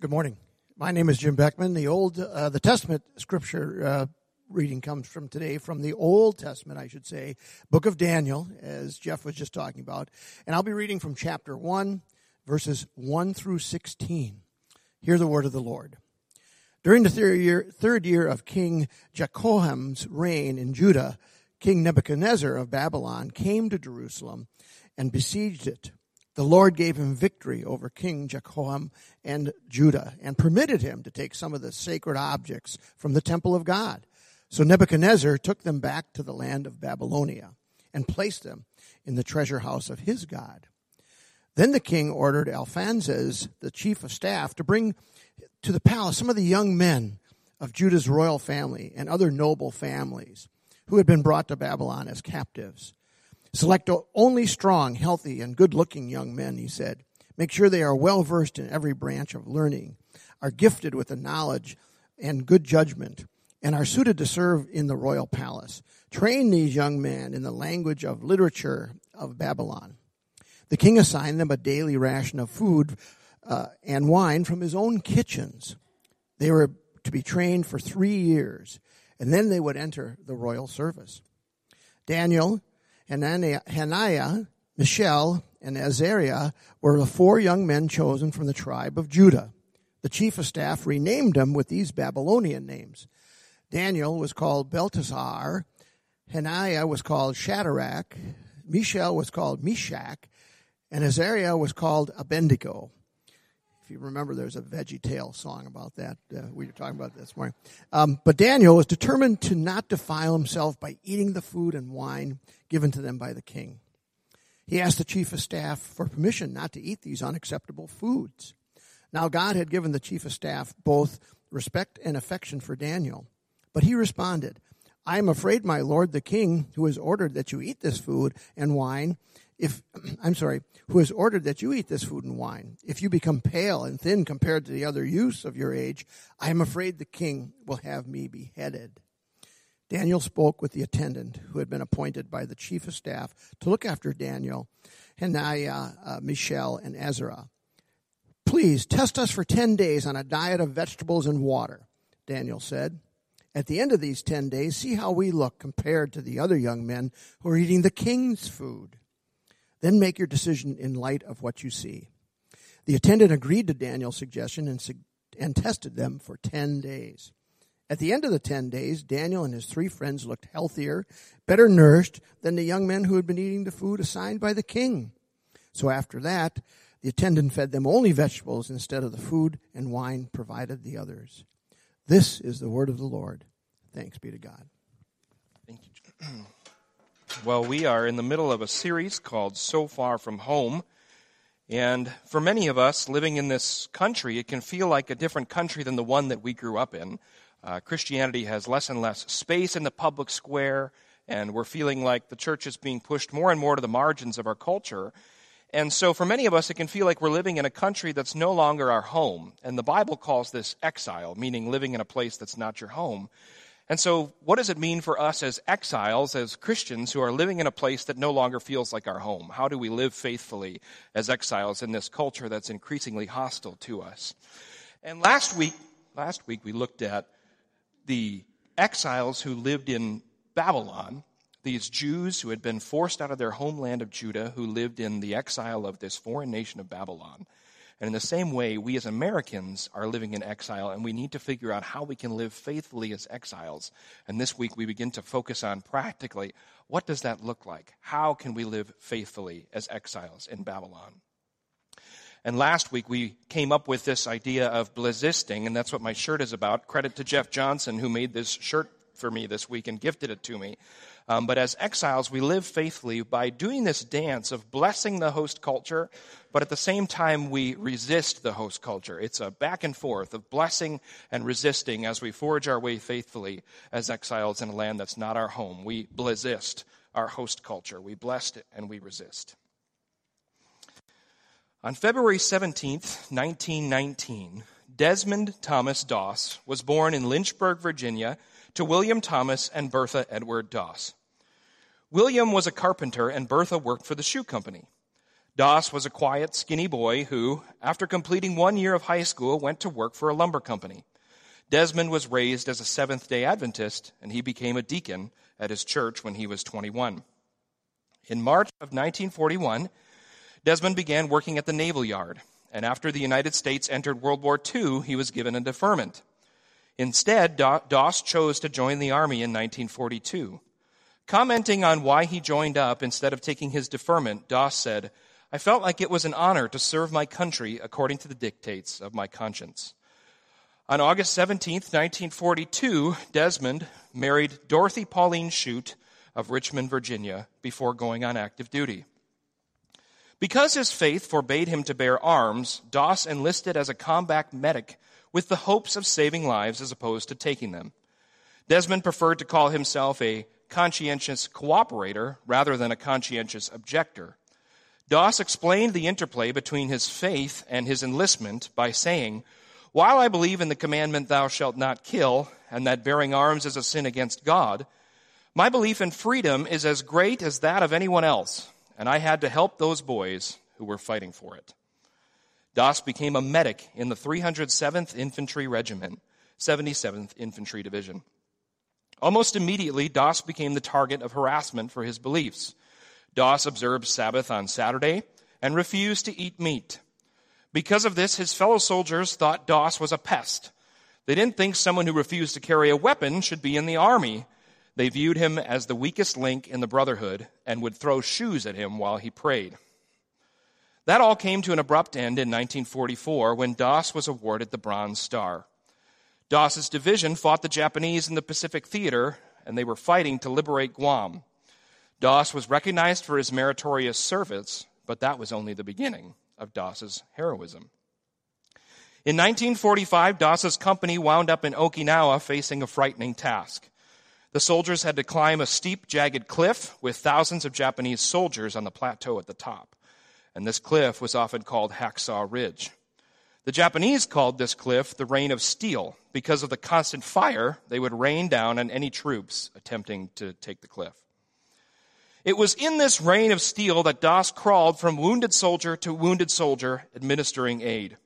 Good morning. My name is Jim Beckman. The Old, uh, the Testament scripture uh, reading comes from today from the Old Testament, I should say, book of Daniel, as Jeff was just talking about. And I'll be reading from chapter 1, verses 1 through 16. Hear the word of the Lord. During the third year, third year of King Jehoiakim's reign in Judah, King Nebuchadnezzar of Babylon came to Jerusalem and besieged it. The Lord gave him victory over King Jehoiakim and Judah and permitted him to take some of the sacred objects from the temple of God. So Nebuchadnezzar took them back to the land of Babylonia and placed them in the treasure house of his God. Then the king ordered Alphonsus, the chief of staff, to bring to the palace some of the young men of Judah's royal family and other noble families who had been brought to Babylon as captives. Select only strong, healthy, and good looking young men, he said. Make sure they are well versed in every branch of learning, are gifted with the knowledge and good judgment, and are suited to serve in the royal palace. Train these young men in the language of literature of Babylon. The king assigned them a daily ration of food uh, and wine from his own kitchens. They were to be trained for three years, and then they would enter the royal service. Daniel Hananiah, Mishael, and Azariah were the four young men chosen from the tribe of Judah. The chief of staff renamed them with these Babylonian names. Daniel was called Belteshazzar, Hananiah was called Shadrach, Mishael was called Meshach, and Azariah was called Abednego. You remember, there's a Veggie Tale song about that. Uh, we were talking about this morning. Um, but Daniel was determined to not defile himself by eating the food and wine given to them by the king. He asked the chief of staff for permission not to eat these unacceptable foods. Now, God had given the chief of staff both respect and affection for Daniel, but he responded, I am afraid, my lord the king, who has ordered that you eat this food and wine, if, I'm sorry, who has ordered that you eat this food and wine, if you become pale and thin compared to the other youths of your age, I am afraid the king will have me beheaded. Daniel spoke with the attendant who had been appointed by the chief of staff to look after Daniel, Hananiah, uh, Mishael, and Ezra. Please test us for 10 days on a diet of vegetables and water, Daniel said. At the end of these 10 days, see how we look compared to the other young men who are eating the king's food. Then make your decision in light of what you see. The attendant agreed to Daniel's suggestion and, and tested them for 10 days. At the end of the 10 days, Daniel and his three friends looked healthier, better nourished than the young men who had been eating the food assigned by the king. So after that, the attendant fed them only vegetables instead of the food and wine provided the others. This is the word of the Lord. Thanks be to God. Thank you. Well, we are in the middle of a series called So Far From Home. And for many of us living in this country, it can feel like a different country than the one that we grew up in. Uh, Christianity has less and less space in the public square, and we're feeling like the church is being pushed more and more to the margins of our culture. And so, for many of us, it can feel like we're living in a country that's no longer our home. And the Bible calls this exile, meaning living in a place that's not your home. And so, what does it mean for us as exiles, as Christians who are living in a place that no longer feels like our home? How do we live faithfully as exiles in this culture that's increasingly hostile to us? And last week, last week we looked at the exiles who lived in Babylon, these Jews who had been forced out of their homeland of Judah, who lived in the exile of this foreign nation of Babylon. And in the same way, we as Americans are living in exile, and we need to figure out how we can live faithfully as exiles. And this week, we begin to focus on practically what does that look like? How can we live faithfully as exiles in Babylon? And last week we came up with this idea of blizisting, and that's what my shirt is about. Credit to Jeff Johnson who made this shirt for me this week and gifted it to me. Um, but as exiles, we live faithfully by doing this dance of blessing the host culture, but at the same time, we resist the host culture. It's a back and forth of blessing and resisting as we forge our way faithfully as exiles in a land that's not our home. We blizist our host culture. We bless it and we resist. On February 17th, 1919, Desmond Thomas Doss was born in Lynchburg, Virginia, to William Thomas and Bertha Edward Doss. William was a carpenter and Bertha worked for the shoe company. Doss was a quiet, skinny boy who, after completing one year of high school, went to work for a lumber company. Desmond was raised as a Seventh day Adventist, and he became a deacon at his church when he was 21. In March of 1941, Desmond began working at the Naval Yard, and after the United States entered World War II, he was given a deferment. Instead, Doss chose to join the Army in 1942. Commenting on why he joined up instead of taking his deferment, Doss said, I felt like it was an honor to serve my country according to the dictates of my conscience. On August 17, 1942, Desmond married Dorothy Pauline Shute of Richmond, Virginia, before going on active duty. Because his faith forbade him to bear arms, Doss enlisted as a combat medic with the hopes of saving lives as opposed to taking them. Desmond preferred to call himself a conscientious cooperator rather than a conscientious objector. Doss explained the interplay between his faith and his enlistment by saying, While I believe in the commandment, thou shalt not kill, and that bearing arms is a sin against God, my belief in freedom is as great as that of anyone else and I had to help those boys who were fighting for it. Doss became a medic in the 307th Infantry Regiment, 77th Infantry Division. Almost immediately, Doss became the target of harassment for his beliefs. Doss observed Sabbath on Saturday and refused to eat meat. Because of this, his fellow soldiers thought Doss was a pest. They didn't think someone who refused to carry a weapon should be in the army, they viewed him as the weakest link in the brotherhood and would throw shoes at him while he prayed. That all came to an abrupt end in 1944 when Doss was awarded the Bronze Star. Doss's division fought the Japanese in the Pacific Theater, and they were fighting to liberate Guam. Doss was recognized for his meritorious service, but that was only the beginning of Doss's heroism. In 1945, Doss's company wound up in Okinawa facing a frightening task. The soldiers had to climb a steep, jagged cliff with thousands of Japanese soldiers on the plateau at the top. And this cliff was often called Hacksaw Ridge. The Japanese called this cliff the Rain of Steel because of the constant fire they would rain down on any troops attempting to take the cliff. It was in this rain of steel that Doss crawled from wounded soldier to wounded soldier, administering aid.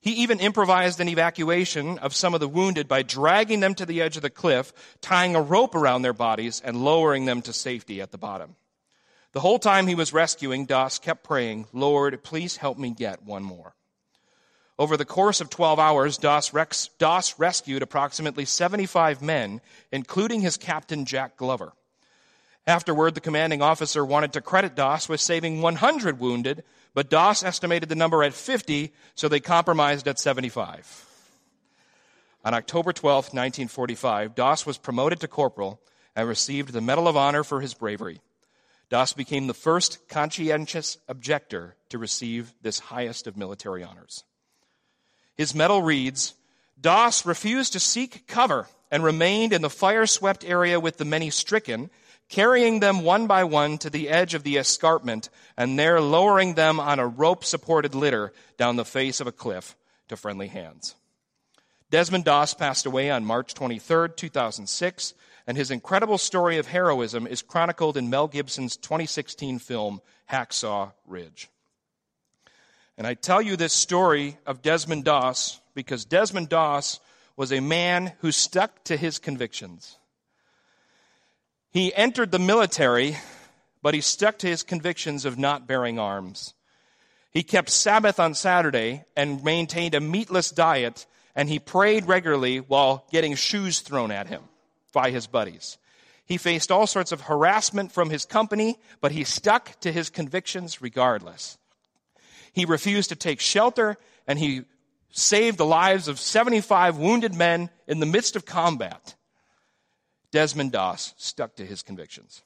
He even improvised an evacuation of some of the wounded by dragging them to the edge of the cliff, tying a rope around their bodies, and lowering them to safety at the bottom. The whole time he was rescuing, Doss kept praying, Lord, please help me get one more. Over the course of 12 hours, Doss, Rex, Doss rescued approximately 75 men, including his captain, Jack Glover. Afterward, the commanding officer wanted to credit Doss with saving 100 wounded, but Doss estimated the number at 50, so they compromised at 75. On October 12, 1945, Doss was promoted to corporal and received the Medal of Honor for his bravery. Doss became the first conscientious objector to receive this highest of military honors. His medal reads Doss refused to seek cover and remained in the fire swept area with the many stricken carrying them one by one to the edge of the escarpment, and there lowering them on a rope supported litter down the face of a cliff to friendly hands. Desmond Doss passed away on March 23, 2006, and his incredible story of heroism is chronicled in Mel Gibson's 2016 film, Hacksaw Ridge. And I tell you this story of Desmond Doss because Desmond Doss was a man who stuck to his convictions. He entered the military, but he stuck to his convictions of not bearing arms. He kept Sabbath on Saturday and maintained a meatless diet, and he prayed regularly while getting shoes thrown at him by his buddies. He faced all sorts of harassment from his company, but he stuck to his convictions regardless. He refused to take shelter, and he saved the lives of 75 wounded men in the midst of combat. Desmond Doss stuck to his convictions.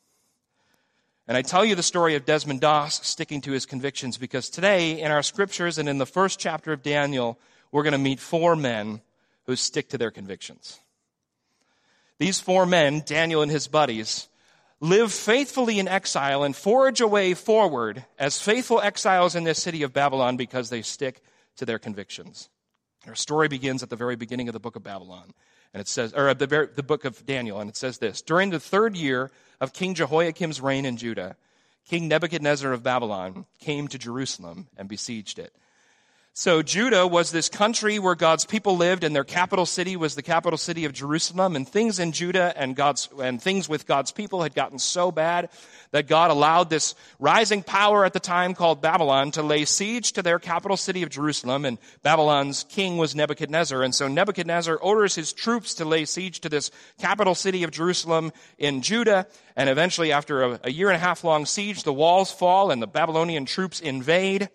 And I tell you the story of Desmond Doss sticking to his convictions because today, in our scriptures and in the first chapter of Daniel, we're going to meet four men who stick to their convictions. These four men, Daniel and his buddies, live faithfully in exile and forge a way forward as faithful exiles in this city of Babylon because they stick to their convictions. Our story begins at the very beginning of the book of Babylon. And it says, or the, the book of Daniel, and it says this During the third year of King Jehoiakim's reign in Judah, King Nebuchadnezzar of Babylon came to Jerusalem and besieged it. So Judah was this country where God's people lived and their capital city was the capital city of Jerusalem and things in Judah and God's and things with God's people had gotten so bad that God allowed this rising power at the time called Babylon to lay siege to their capital city of Jerusalem and Babylon's king was Nebuchadnezzar. And so Nebuchadnezzar orders his troops to lay siege to this capital city of Jerusalem in Judah and eventually after a, a year and a half long siege the walls fall and the Babylonian troops invade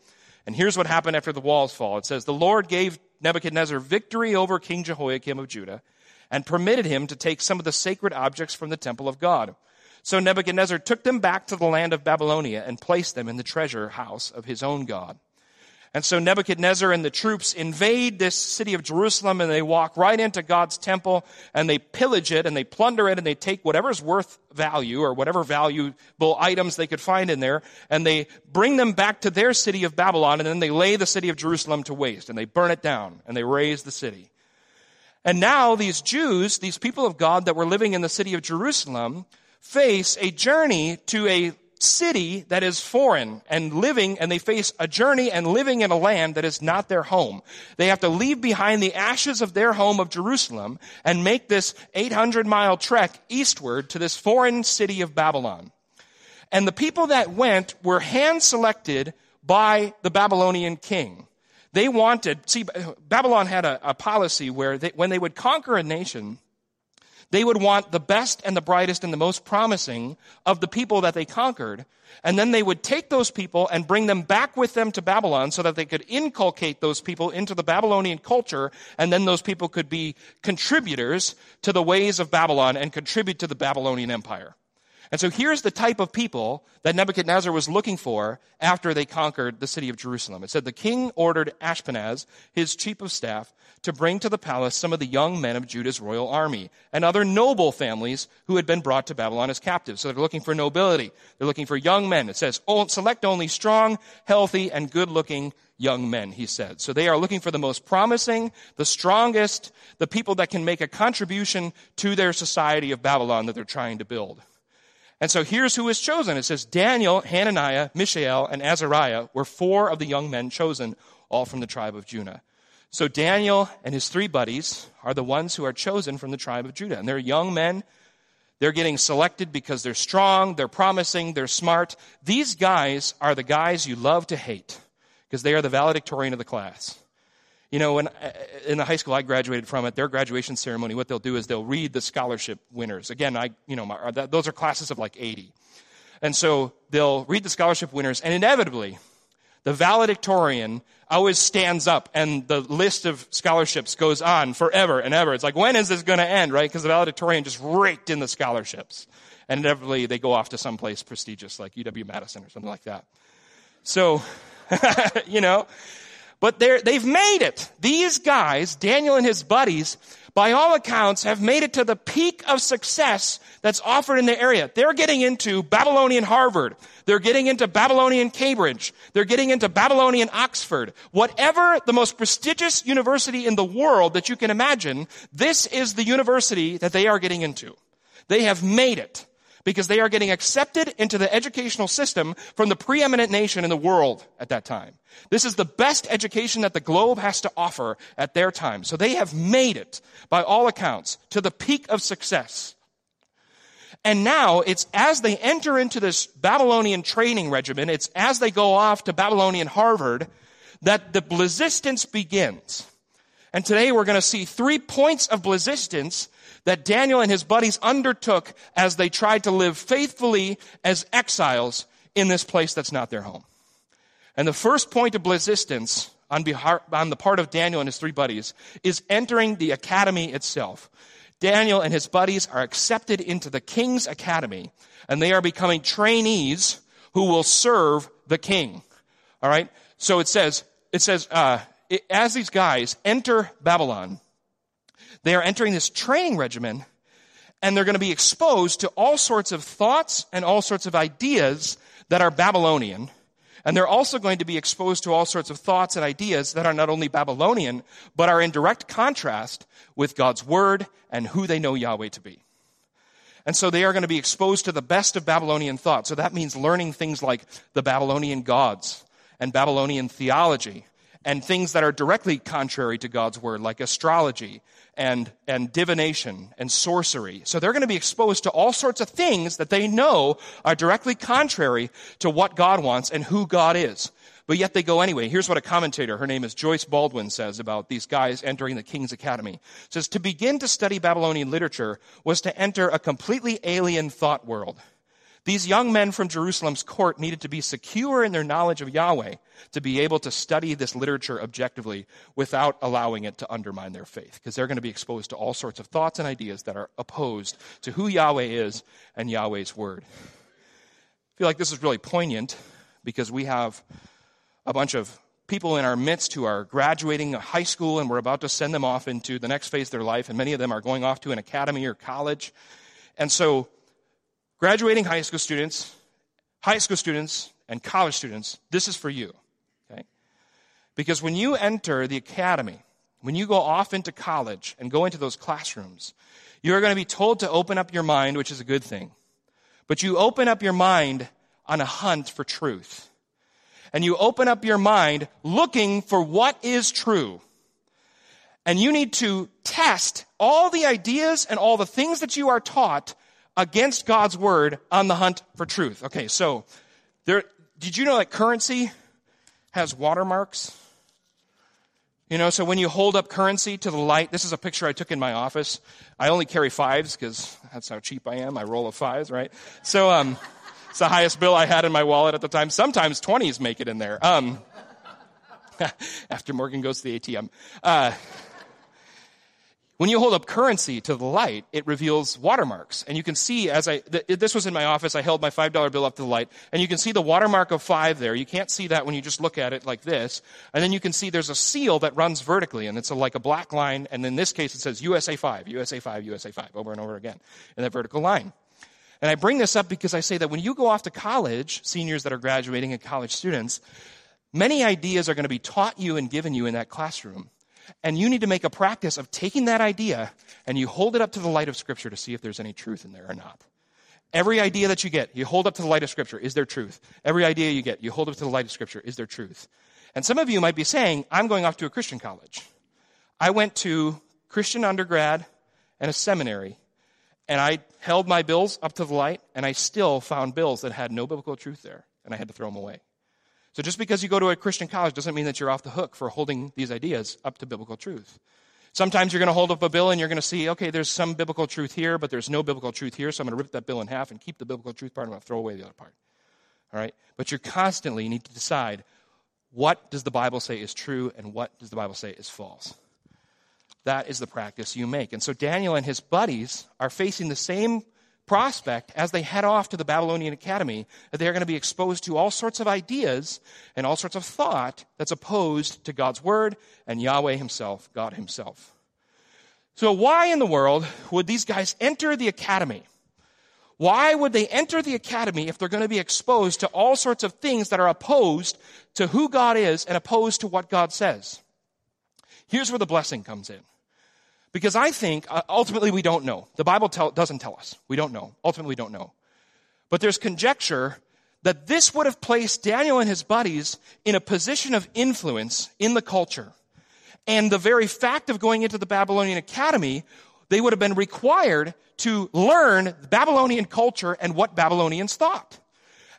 and here's what happened after the walls fall. It says, The Lord gave Nebuchadnezzar victory over King Jehoiakim of Judah and permitted him to take some of the sacred objects from the temple of God. So Nebuchadnezzar took them back to the land of Babylonia and placed them in the treasure house of his own God. And so Nebuchadnezzar and the troops invade this city of Jerusalem and they walk right into God's temple and they pillage it and they plunder it and they take whatever's worth value or whatever valuable items they could find in there and they bring them back to their city of Babylon and then they lay the city of Jerusalem to waste and they burn it down and they raze the city. And now these Jews, these people of God that were living in the city of Jerusalem, face a journey to a city that is foreign and living, and they face a journey and living in a land that is not their home. They have to leave behind the ashes of their home of Jerusalem and make this 800 mile trek eastward to this foreign city of Babylon. And the people that went were hand selected by the Babylonian king. They wanted, see, Babylon had a, a policy where they, when they would conquer a nation, they would want the best and the brightest and the most promising of the people that they conquered. And then they would take those people and bring them back with them to Babylon so that they could inculcate those people into the Babylonian culture. And then those people could be contributors to the ways of Babylon and contribute to the Babylonian empire. And so here's the type of people that Nebuchadnezzar was looking for after they conquered the city of Jerusalem. It said the king ordered Ashpenaz, his chief of staff, to bring to the palace some of the young men of Judah's royal army and other noble families who had been brought to Babylon as captives. So they're looking for nobility. They're looking for young men. It says, oh, select only strong, healthy, and good looking young men, he said. So they are looking for the most promising, the strongest, the people that can make a contribution to their society of Babylon that they're trying to build. And so here's who is chosen. It says Daniel, Hananiah, Mishael, and Azariah were four of the young men chosen, all from the tribe of Judah. So Daniel and his three buddies are the ones who are chosen from the tribe of Judah. And they're young men. They're getting selected because they're strong, they're promising, they're smart. These guys are the guys you love to hate because they are the valedictorian of the class. You know, when uh, in the high school I graduated from, at their graduation ceremony, what they'll do is they'll read the scholarship winners. Again, I, you know, my, those are classes of like 80. And so they'll read the scholarship winners, and inevitably, the valedictorian always stands up and the list of scholarships goes on forever and ever. It's like, when is this going to end, right? Because the valedictorian just raked in the scholarships. And inevitably they go off to someplace prestigious like UW Madison or something like that. So, you know, but they've made it. These guys, Daniel and his buddies, by all accounts, have made it to the peak of success that's offered in the area. They're getting into Babylonian Harvard. They're getting into Babylonian Cambridge. They're getting into Babylonian Oxford. Whatever the most prestigious university in the world that you can imagine, this is the university that they are getting into. They have made it because they are getting accepted into the educational system from the preeminent nation in the world at that time. This is the best education that the globe has to offer at their time. So they have made it, by all accounts, to the peak of success. And now it's as they enter into this Babylonian training regimen, it's as they go off to Babylonian Harvard that the blizistance begins. And today we're going to see three points of blizistance that Daniel and his buddies undertook as they tried to live faithfully as exiles in this place that's not their home. And the first point of resistance on, the part of Daniel and his three buddies is entering the academy itself. Daniel and his buddies are accepted into the king's academy, and they are becoming trainees who will serve the king. All right. So it says, it says, uh, it, as these guys enter Babylon, they are entering this training regimen and they're going to be exposed to all sorts of thoughts and all sorts of ideas that are Babylonian. And they're also going to be exposed to all sorts of thoughts and ideas that are not only Babylonian, but are in direct contrast with God's word and who they know Yahweh to be. And so they are going to be exposed to the best of Babylonian thought. So that means learning things like the Babylonian gods and Babylonian theology and things that are directly contrary to God's word, like astrology and, and divination and sorcery. So they're going to be exposed to all sorts of things that they know are directly contrary to what God wants and who God is. But yet they go anyway. Here's what a commentator, her name is Joyce Baldwin, says about these guys entering the King's Academy. It says, to begin to study Babylonian literature was to enter a completely alien thought world. These young men from Jerusalem's court needed to be secure in their knowledge of Yahweh to be able to study this literature objectively without allowing it to undermine their faith, because they're going to be exposed to all sorts of thoughts and ideas that are opposed to who Yahweh is and Yahweh's word. I feel like this is really poignant because we have a bunch of people in our midst who are graduating high school and we're about to send them off into the next phase of their life, and many of them are going off to an academy or college. And so graduating high school students, high school students, and college students, this is for you. Okay? Because when you enter the academy, when you go off into college and go into those classrooms, you're going to be told to open up your mind, which is a good thing. But you open up your mind on a hunt for truth. And you open up your mind looking for what is true. And you need to test all the ideas and all the things that you are taught against God's word on the hunt for truth. Okay, so there, did you know that currency has watermarks? You know, so when you hold up currency to the light, this is a picture I took in my office. I only carry fives because that's how cheap I am. I roll of fives, right? So, um, it's the highest bill I had in my wallet at the time. Sometimes 20s make it in there. Um, after Morgan goes to the ATM. Uh, when you hold up currency to the light, it reveals watermarks. And you can see as I, th- this was in my office, I held my $5 bill up to the light, and you can see the watermark of five there. You can't see that when you just look at it like this. And then you can see there's a seal that runs vertically, and it's a, like a black line, and in this case it says USA 5, USA 5, USA 5, over and over again in that vertical line. And I bring this up because I say that when you go off to college, seniors that are graduating and college students, many ideas are going to be taught you and given you in that classroom. And you need to make a practice of taking that idea and you hold it up to the light of Scripture to see if there's any truth in there or not. Every idea that you get, you hold up to the light of Scripture. Is there truth? Every idea you get, you hold up to the light of Scripture. Is there truth? And some of you might be saying, I'm going off to a Christian college. I went to Christian undergrad and a seminary, and I held my bills up to the light, and I still found bills that had no biblical truth there, and I had to throw them away. So just because you go to a Christian college doesn't mean that you're off the hook for holding these ideas up to biblical truth. Sometimes you're going to hold up a bill and you're going to see, okay, there's some biblical truth here, but there's no biblical truth here, so I'm going to rip that bill in half and keep the biblical truth part. I'm going to throw away the other part. All right? But you're constantly need to decide what does the Bible say is true and what does the Bible say is false. That is the practice you make. And so Daniel and his buddies are facing the same prospect as they head off to the Babylonian Academy that they're going to be exposed to all sorts of ideas and all sorts of thought that's opposed to God's Word and Yahweh Himself, God Himself. So, why in the world would these guys enter the academy? Why would they enter the academy if they're going to be exposed to all sorts of things that are opposed to who God is and opposed to what God says? Here's where the blessing comes in. Because I think uh, ultimately we don't know. The Bible tell, doesn't tell us. We don't know. Ultimately, we don't know. But there's conjecture that this would have placed Daniel and his buddies in a position of influence in the culture. And the very fact of going into the Babylonian academy, they would have been required to learn Babylonian culture and what Babylonians thought.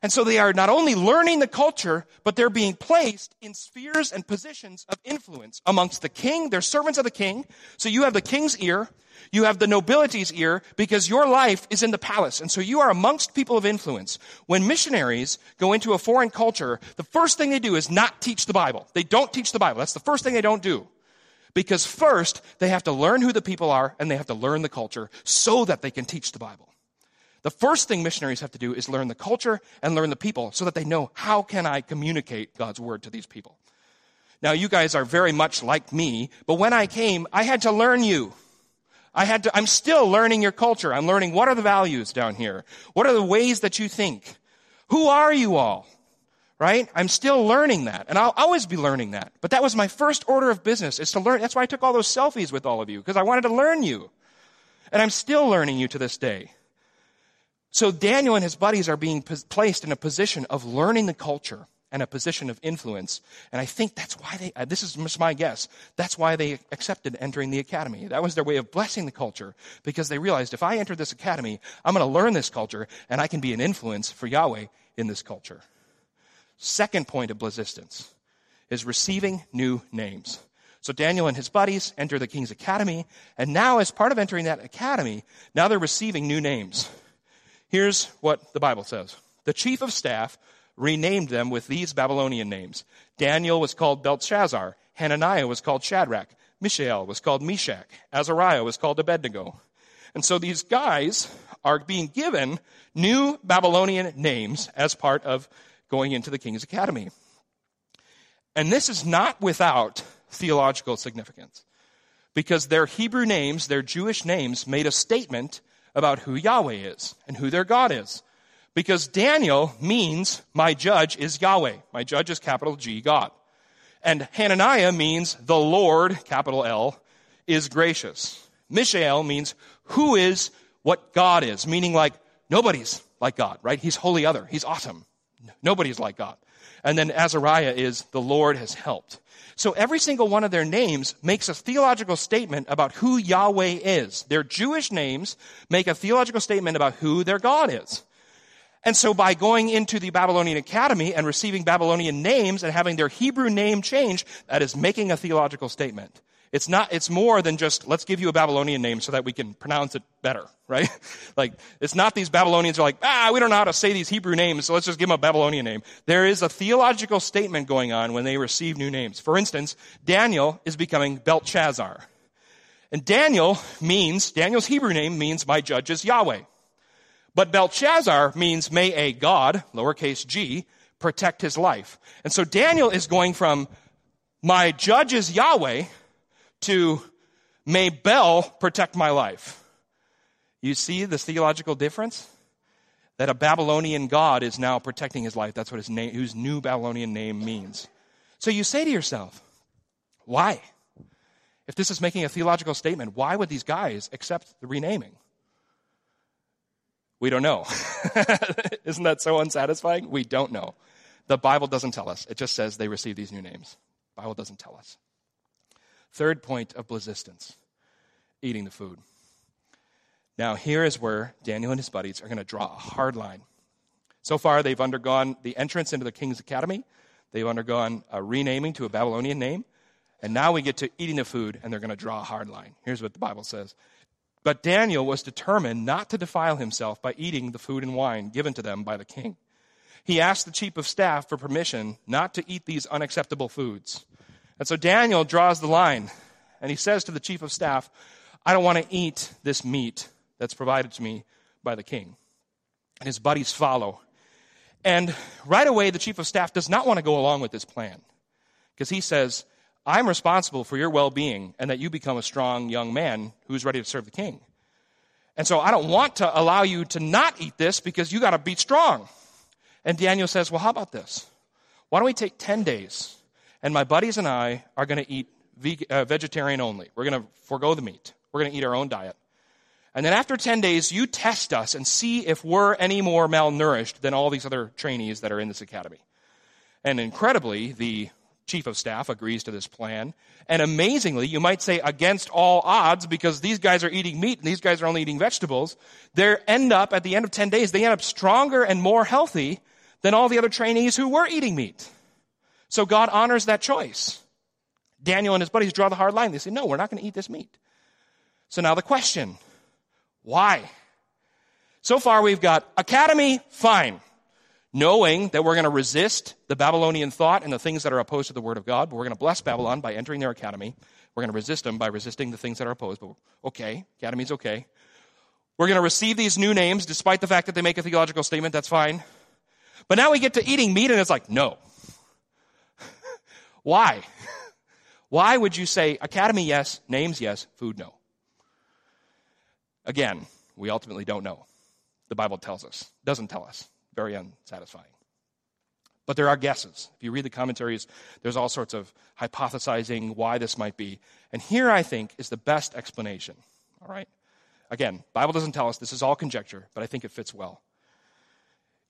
And so they are not only learning the culture, but they're being placed in spheres and positions of influence amongst the king. They're servants of the king. So you have the king's ear. You have the nobility's ear because your life is in the palace. And so you are amongst people of influence. When missionaries go into a foreign culture, the first thing they do is not teach the Bible. They don't teach the Bible. That's the first thing they don't do. Because first, they have to learn who the people are and they have to learn the culture so that they can teach the Bible. The first thing missionaries have to do is learn the culture and learn the people so that they know how can I communicate God's word to these people. Now you guys are very much like me, but when I came, I had to learn you. I had to, I'm still learning your culture. I'm learning what are the values down here? What are the ways that you think? Who are you all? Right? I'm still learning that. And I'll always be learning that. But that was my first order of business is to learn. That's why I took all those selfies with all of you, because I wanted to learn you. And I'm still learning you to this day. So Daniel and his buddies are being placed in a position of learning the culture and a position of influence. And I think that's why they, uh, this is just my guess, that's why they accepted entering the academy. That was their way of blessing the culture because they realized if I enter this academy, I'm going to learn this culture and I can be an influence for Yahweh in this culture. Second point of resistance is receiving new names. So Daniel and his buddies enter the king's academy, and now as part of entering that academy, now they're receiving new names. Here's what the Bible says. The chief of staff renamed them with these Babylonian names. Daniel was called Belshazzar. Hananiah was called Shadrach. Mishael was called Meshach. Azariah was called Abednego. And so these guys are being given new Babylonian names as part of going into the king's academy. And this is not without theological significance. Because their Hebrew names, their Jewish names, made a statement about who Yahweh is and who their God is. Because Daniel means, my judge is Yahweh. My judge is capital G, God. And Hananiah means, the Lord, capital L, is gracious. Mishael means, who is what God is, meaning like, nobody's like God, right? He's holy other. He's awesome. Nobody's like God. And then Azariah is, the Lord has helped. So every single one of their names makes a theological statement about who Yahweh is. Their Jewish names make a theological statement about who their God is. And so by going into the Babylonian Academy and receiving Babylonian names and having their Hebrew name change, that is making a theological statement. It's not, it's more than just, let's give you a Babylonian name so that we can pronounce it better, right? like, it's not these Babylonians are like, ah, we don't know how to say these Hebrew names, so let's just give them a Babylonian name. There is a theological statement going on when they receive new names. For instance, Daniel is becoming Belshazzar. And Daniel means, Daniel's Hebrew name means my judge is Yahweh. But Belshazzar means may a God, lowercase g, protect his life. And so Daniel is going from my judge is Yahweh to may Bel protect my life. You see the theological difference? That a Babylonian God is now protecting his life. That's what his name, whose new Babylonian name means. So you say to yourself, why? If this is making a theological statement, why would these guys accept the renaming? We don't know. Isn't that so unsatisfying? We don't know. The Bible doesn't tell us. It just says they receive these new names. The Bible doesn't tell us. Third point of resistance eating the food. Now, here is where Daniel and his buddies are going to draw a hard line. So far, they've undergone the entrance into the king's academy, they've undergone a renaming to a Babylonian name, and now we get to eating the food, and they're going to draw a hard line. Here's what the Bible says but Daniel was determined not to defile himself by eating the food and wine given to them by the king. He asked the chief of staff for permission not to eat these unacceptable foods. And so Daniel draws the line and he says to the chief of staff, I don't want to eat this meat that's provided to me by the king. And his buddies follow. And right away, the chief of staff does not want to go along with this plan because he says, I'm responsible for your well being and that you become a strong young man who's ready to serve the king. And so I don't want to allow you to not eat this because you got to be strong. And Daniel says, Well, how about this? Why don't we take 10 days and my buddies and I are going to eat uh, vegetarian only? We're going to forego the meat, we're going to eat our own diet. And then after 10 days, you test us and see if we're any more malnourished than all these other trainees that are in this academy. And incredibly, the chief of staff agrees to this plan. And amazingly, you might say against all odds, because these guys are eating meat and these guys are only eating vegetables, they end up, at the end of 10 days, they end up stronger and more healthy than all the other trainees who were eating meat. So God honors that choice. Daniel and his buddies draw the hard line. They say, no, we're not going to eat this meat. So now the question, why? So far we've got academy, fine knowing that we're going to resist the Babylonian thought and the things that are opposed to the Word of God, but we're going to bless Babylon by entering their academy. We're going to resist them by resisting the things that are opposed, but okay, academy's okay. We're going to receive these new names despite the fact that they make a theological statement, that's fine. But now we get to eating meat and it's like, no. Why? Why would you say academy yes, names yes, food no? Again, we ultimately don't know. The Bible tells us, doesn't tell us very unsatisfying. But there are guesses. If you read the commentaries, there's all sorts of hypothesizing why this might be. And here, I think, is the best explanation. All right? Again, Bible doesn't tell us. This is all conjecture, but I think it fits well.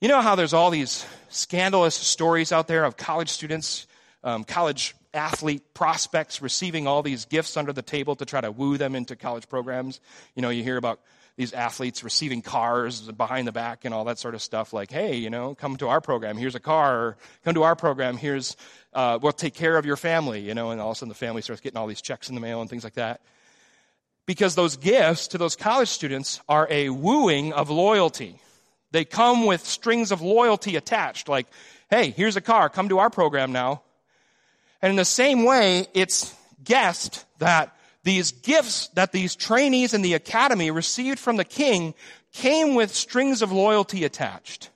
You know how there's all these scandalous stories out there of college students, um, college athlete prospects receiving all these gifts under the table to try to woo them into college programs? You know, you hear about these athletes receiving cars behind the back and all that sort of stuff like hey you know come to our program. Here's a car. Come to our program. Here's uh, we'll take care of your family you know and all of a sudden the family starts getting all these checks in the mail and things like that. Because those gifts to those college students are a wooing of loyalty. They come with strings of loyalty attached like hey here's a car. Come to our program now and in the same way it's guessed that these gifts that these trainees in the academy received from the king came with strings of loyalty attached.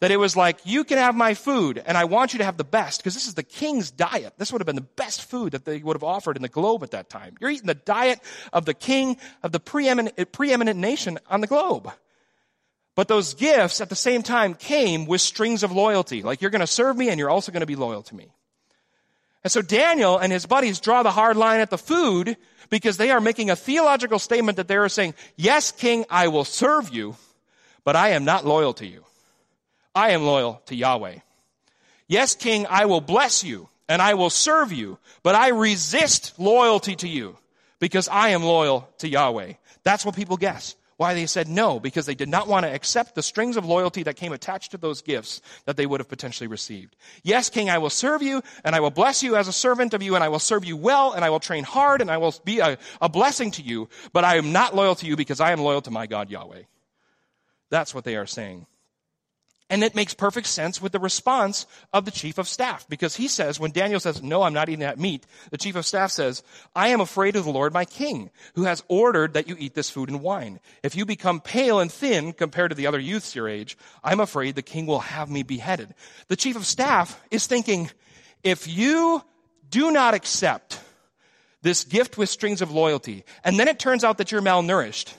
That it was like, you can have my food, and I want you to have the best, because this is the king's diet. This would have been the best food that they would have offered in the globe at that time. You're eating the diet of the king of the preeminent, preeminent nation on the globe. But those gifts at the same time came with strings of loyalty. Like, you're going to serve me, and you're also going to be loyal to me. And so Daniel and his buddies draw the hard line at the food because they are making a theological statement that they are saying, yes, king, I will serve you, but I am not loyal to you. I am loyal to Yahweh. Yes, king, I will bless you and I will serve you, but I resist loyalty to you because I am loyal to Yahweh. That's what people guess. Why they said no, because they did not want to accept the strings of loyalty that came attached to those gifts that they would have potentially received. Yes, king, I will serve you, and I will bless you as a servant of you, and I will serve you well, and I will train hard, and I will be a, a blessing to you, but I am not loyal to you because I am loyal to my God Yahweh. That's what they are saying. And it makes perfect sense with the response of the chief of staff because he says, when Daniel says, no, I'm not eating that meat, the chief of staff says, I am afraid of the Lord my king who has ordered that you eat this food and wine. If you become pale and thin compared to the other youths your age, I'm afraid the king will have me beheaded. The chief of staff is thinking, if you do not accept this gift with strings of loyalty, and then it turns out that you're malnourished,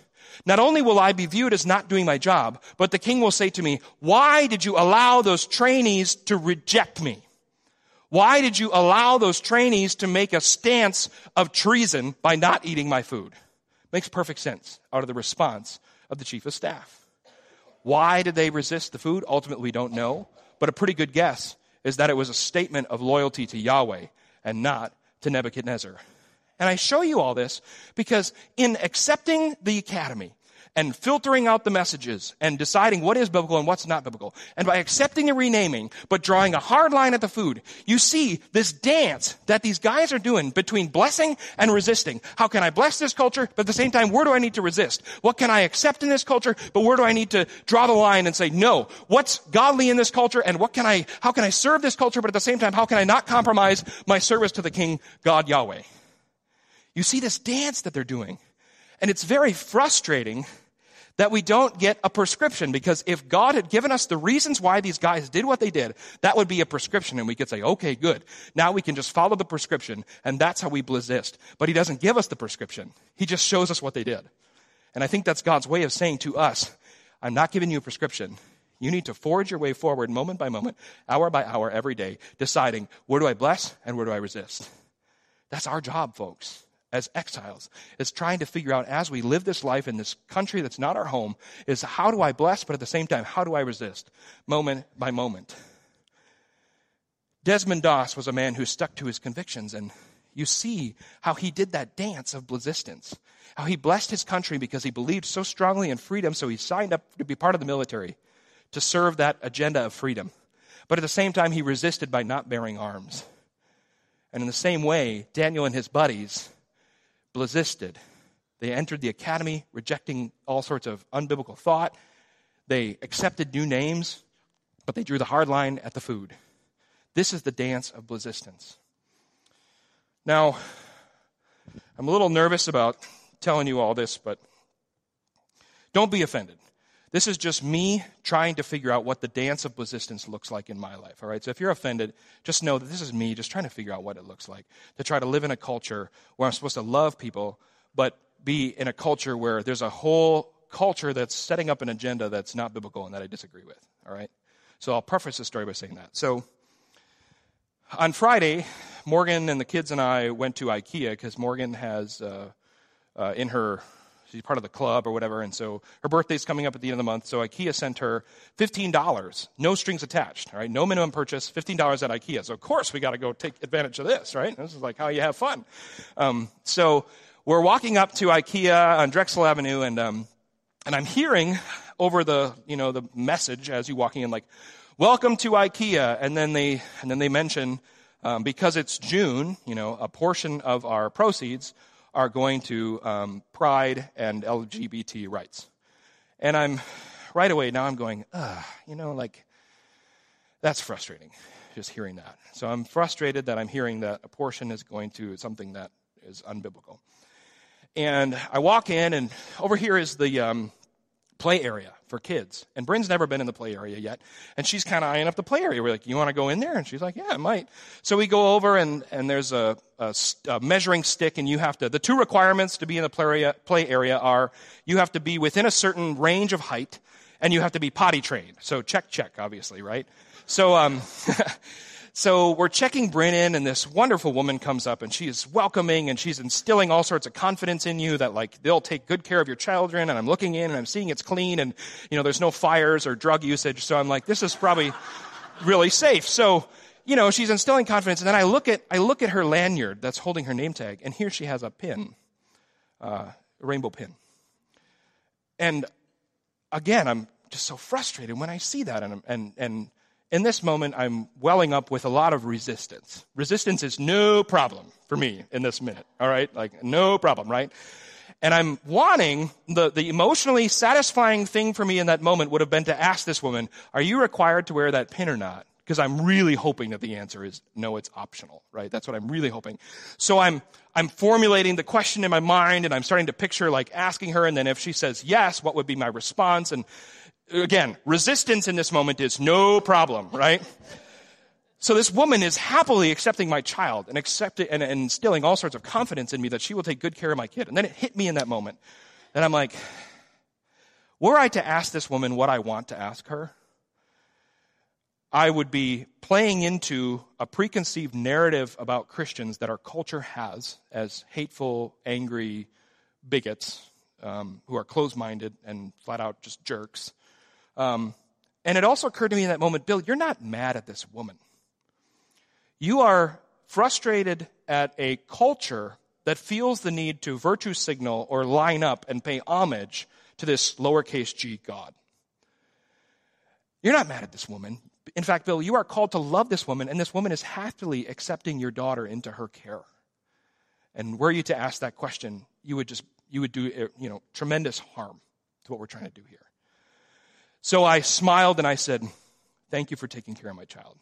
not only will I be viewed as not doing my job, but the king will say to me, why did you allow those trainees to reject me? Why did you allow those trainees to make a stance of treason by not eating my food? Makes perfect sense out of the response of the chief of staff. Why did they resist the food? Ultimately, we don't know. But a pretty good guess is that it was a statement of loyalty to Yahweh and not to Nebuchadnezzar. And I show you all this because in accepting the academy and filtering out the messages and deciding what is biblical and what's not biblical, and by accepting the renaming, but drawing a hard line at the food, you see this dance that these guys are doing between blessing and resisting. How can I bless this culture, but at the same time, where do I need to resist? What can I accept in this culture, but where do I need to draw the line and say, no, what's godly in this culture, and what can I, how can I serve this culture, but at the same time, how can I not compromise my service to the King, God Yahweh? You see this dance that they're doing. And it's very frustrating that we don't get a prescription because if God had given us the reasons why these guys did what they did, that would be a prescription and we could say, okay, good. Now we can just follow the prescription and that's how we blizist. But he doesn't give us the prescription. He just shows us what they did. And I think that's God's way of saying to us, I'm not giving you a prescription. You need to forge your way forward moment by moment, hour by hour, every day, deciding where do I bless and where do I resist. That's our job, folks as exiles is trying to figure out as we live this life in this country that's not our home is how do I bless, but at the same time, how do I resist moment by moment? Desmond Doss was a man who stuck to his convictions, and you see how he did that dance of resistance. How he blessed his country because he believed so strongly in freedom, so he signed up to be part of the military to serve that agenda of freedom. But at the same time, he resisted by not bearing arms. And in the same way, Daniel and his buddies blizisted. They entered the academy rejecting all sorts of unbiblical thought. They accepted new names, but they drew the hard line at the food. This is the dance of blizistance. Now, I'm a little nervous about telling you all this, but don't be offended. This is just me trying to figure out what the dance of resistance looks like in my life. All right. So if you're offended, just know that this is me just trying to figure out what it looks like to try to live in a culture where I'm supposed to love people, but be in a culture where there's a whole culture that's setting up an agenda that's not biblical and that I disagree with. All right. So I'll preface this story by saying that. So on Friday, Morgan and the kids and I went to IKEA because Morgan has uh, uh, in her She's part of the club or whatever. And so her birthday's coming up at the end of the month. So IKEA sent her $15, no strings attached, right? No minimum purchase, $15 at IKEA. So of course we got to go take advantage of this, right? This is like how you have fun. Um, so we're walking up to IKEA on Drexel Avenue and, um, and I'm hearing over the, you know, the message as you walking in like, welcome to IKEA. And then they, and then they mention, um, because it's June, you know, a portion of our proceeds are going to um, pride and LGBT rights. And I'm right away now I'm going, you know, like that's frustrating just hearing that. So I'm frustrated that I'm hearing that a portion is going to something that is unbiblical. And I walk in, and over here is the um, play area for kids. And Bryn's never been in the play area yet. And she's kind of eyeing up the play area. We're like, you want to go in there? And she's like, yeah, I might. So we go over and, and there's a, a, a, measuring stick and you have to, the two requirements to be in the play area, play area are you have to be within a certain range of height and you have to be potty trained. So check, check, obviously, right? So, um, So we're checking Bryn in, and this wonderful woman comes up, and she is welcoming, and she's instilling all sorts of confidence in you that like they'll take good care of your children. And I'm looking in, and I'm seeing it's clean, and you know there's no fires or drug usage. So I'm like, this is probably really safe. So you know she's instilling confidence, and then I look at I look at her lanyard that's holding her name tag, and here she has a pin, uh, a rainbow pin. And again, I'm just so frustrated when I see that, and and and in this moment, I'm welling up with a lot of resistance. Resistance is no problem for me in this minute, all right? Like, no problem, right? And I'm wanting the, the emotionally satisfying thing for me in that moment would have been to ask this woman, Are you required to wear that pin or not? Because I'm really hoping that the answer is no, it's optional, right? That's what I'm really hoping. So I'm, I'm formulating the question in my mind and I'm starting to picture like asking her. And then if she says yes, what would be my response? And again, resistance in this moment is no problem, right? So this woman is happily accepting my child and accepting and, and instilling all sorts of confidence in me that she will take good care of my kid. And then it hit me in that moment. And I'm like, were I to ask this woman what I want to ask her, I would be playing into a preconceived narrative about Christians that our culture has as hateful, angry bigots um, who are closed minded and flat out just jerks. Um, and it also occurred to me in that moment, Bill, you're not mad at this woman. You are frustrated at a culture that feels the need to virtue signal or line up and pay homage to this lowercase g God. You're not mad at this woman. In fact, Bill, you are called to love this woman, and this woman is happily accepting your daughter into her care. And were you to ask that question, you would just you would do you know tremendous harm to what we're trying to do here. So I smiled and I said, Thank you for taking care of my child.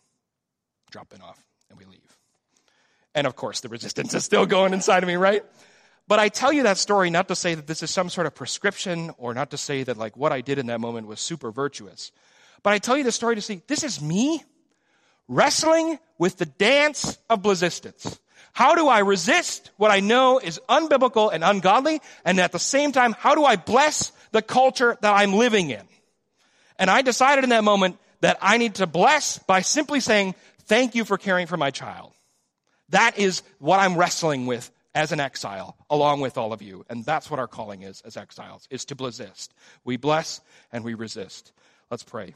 Drop off and we leave. And of course, the resistance is still going inside of me, right? But I tell you that story not to say that this is some sort of prescription or not to say that like what I did in that moment was super virtuous. But I tell you the story to see this is me wrestling with the dance of resistance. How do I resist what I know is unbiblical and ungodly? And at the same time, how do I bless the culture that I'm living in? And I decided in that moment that I need to bless by simply saying, thank you for caring for my child. That is what I'm wrestling with as an exile, along with all of you. And that's what our calling is as exiles, is to resist. We bless and we resist. Let's pray.